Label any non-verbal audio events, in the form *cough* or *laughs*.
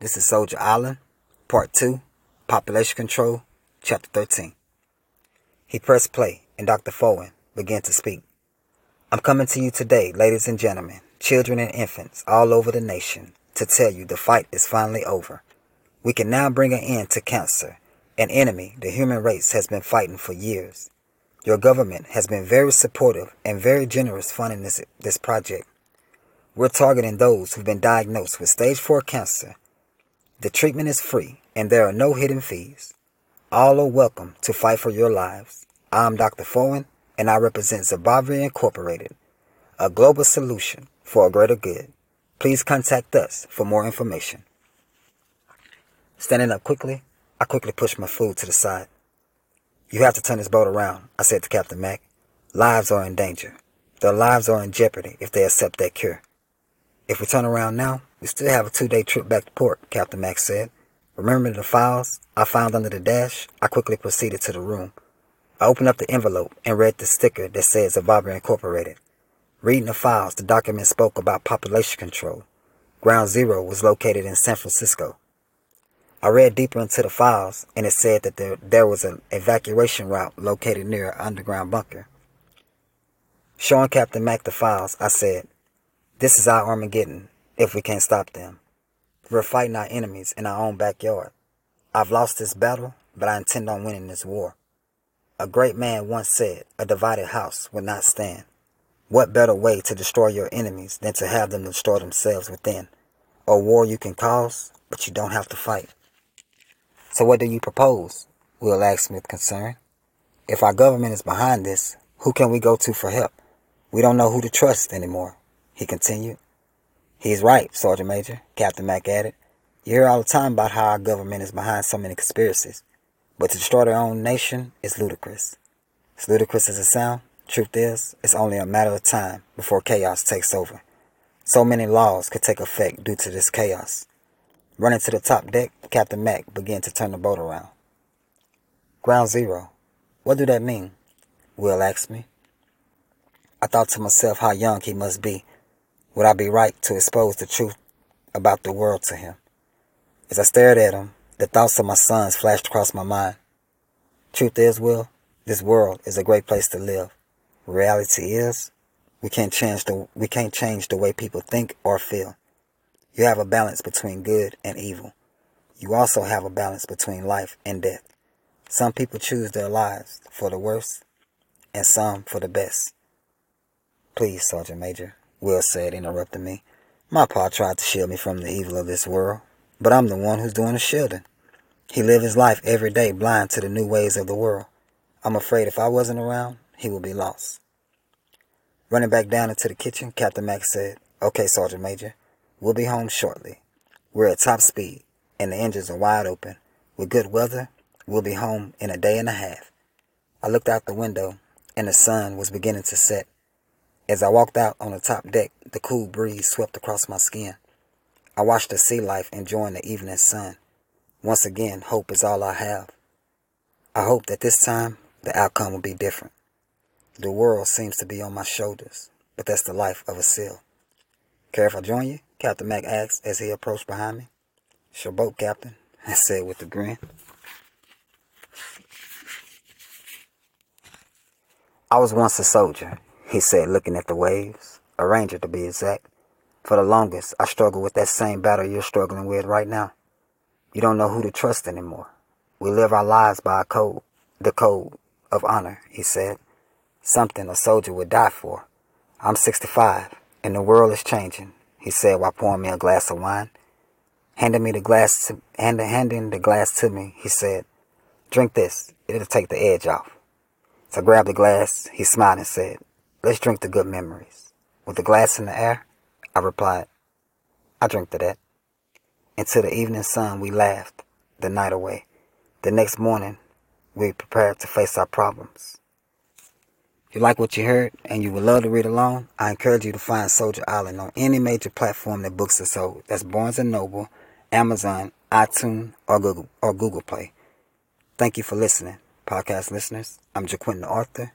This is Soldier Island, Part 2, Population Control, Chapter 13. He pressed play, and Dr. Fowen began to speak. I'm coming to you today, ladies and gentlemen, children and infants all over the nation, to tell you the fight is finally over. We can now bring an end to cancer, an enemy the human race has been fighting for years. Your government has been very supportive and very generous funding this, this project. We're targeting those who've been diagnosed with stage 4 cancer. The treatment is free and there are no hidden fees. All are welcome to fight for your lives. I'm Dr. Fowen and I represent Zabavia Incorporated, a global solution for a greater good. Please contact us for more information. Standing up quickly, I quickly pushed my food to the side. You have to turn this boat around, I said to Captain Mack. Lives are in danger. Their lives are in jeopardy if they accept that cure. If we turn around now, we still have a two-day trip back to port, Captain Mack said. Remembering the files I found under the dash, I quickly proceeded to the room. I opened up the envelope and read the sticker that said Zavabra Incorporated. Reading the files, the document spoke about population control. Ground Zero was located in San Francisco. I read deeper into the files, and it said that there, there was an evacuation route located near an underground bunker. Showing Captain Mack the files, I said, this is our Armageddon if we can't stop them. We're fighting our enemies in our own backyard. I've lost this battle, but I intend on winning this war. A great man once said, a divided house will not stand. What better way to destroy your enemies than to have them destroy themselves within? A war you can cause, but you don't have to fight. So what do you propose? Will asked with concern. If our government is behind this, who can we go to for help? We don't know who to trust anymore he continued. He's right, Sergeant Major, Captain Mack added. You hear all the time about how our government is behind so many conspiracies, but to destroy their own nation is ludicrous. As ludicrous as it sounds, truth is, it's only a matter of time before chaos takes over. So many laws could take effect due to this chaos. Running to the top deck, Captain Mack began to turn the boat around. Ground Zero. What do that mean? Will asked me. I thought to myself how young he must be would I be right to expose the truth about the world to him? As I stared at him, the thoughts of my sons flashed across my mind. Truth is, Will, this world is a great place to live. Reality is, we can't change the we can't change the way people think or feel. You have a balance between good and evil. You also have a balance between life and death. Some people choose their lives for the worst, and some for the best. Please, Sergeant Major, Will said, interrupting me. My pa tried to shield me from the evil of this world, but I'm the one who's doing the shielding. He lived his life every day blind to the new ways of the world. I'm afraid if I wasn't around, he would be lost. Running back down into the kitchen, Captain Mack said, Okay, Sergeant Major, we'll be home shortly. We're at top speed, and the engines are wide open. With good weather, we'll be home in a day and a half. I looked out the window, and the sun was beginning to set. As I walked out on the top deck, the cool breeze swept across my skin. I watched the sea life enjoying the evening sun. Once again, hope is all I have. I hope that this time the outcome will be different. The world seems to be on my shoulders, but that's the life of a SEAL. Care if I join you? Captain Mack asked as he approached behind me. Sure boat, Captain, *laughs* I said with a grin. I was once a soldier, he said, looking at the waves. A ranger, to be exact. For the longest, I struggled with that same battle you're struggling with right now. You don't know who to trust anymore. We live our lives by a code, the code of honor, he said. Something a soldier would die for. I'm 65, and the world is changing, he said while pouring me a glass of wine. Handing me the glass to, hand, handing the glass to me, he said, Drink this. It'll take the edge off. So I grabbed the glass. He smiled and said, Let's drink to good memories. With a glass in the air, I replied, I drink to that. Into the evening sun, we laughed the night away. The next morning, we prepared to face our problems. If you like what you heard and you would love to read along, I encourage you to find Soldier Island on any major platform that books are sold. That's Barnes & Noble, Amazon, iTunes, or Google, or Google Play. Thank you for listening, podcast listeners. I'm Jaquinton Arthur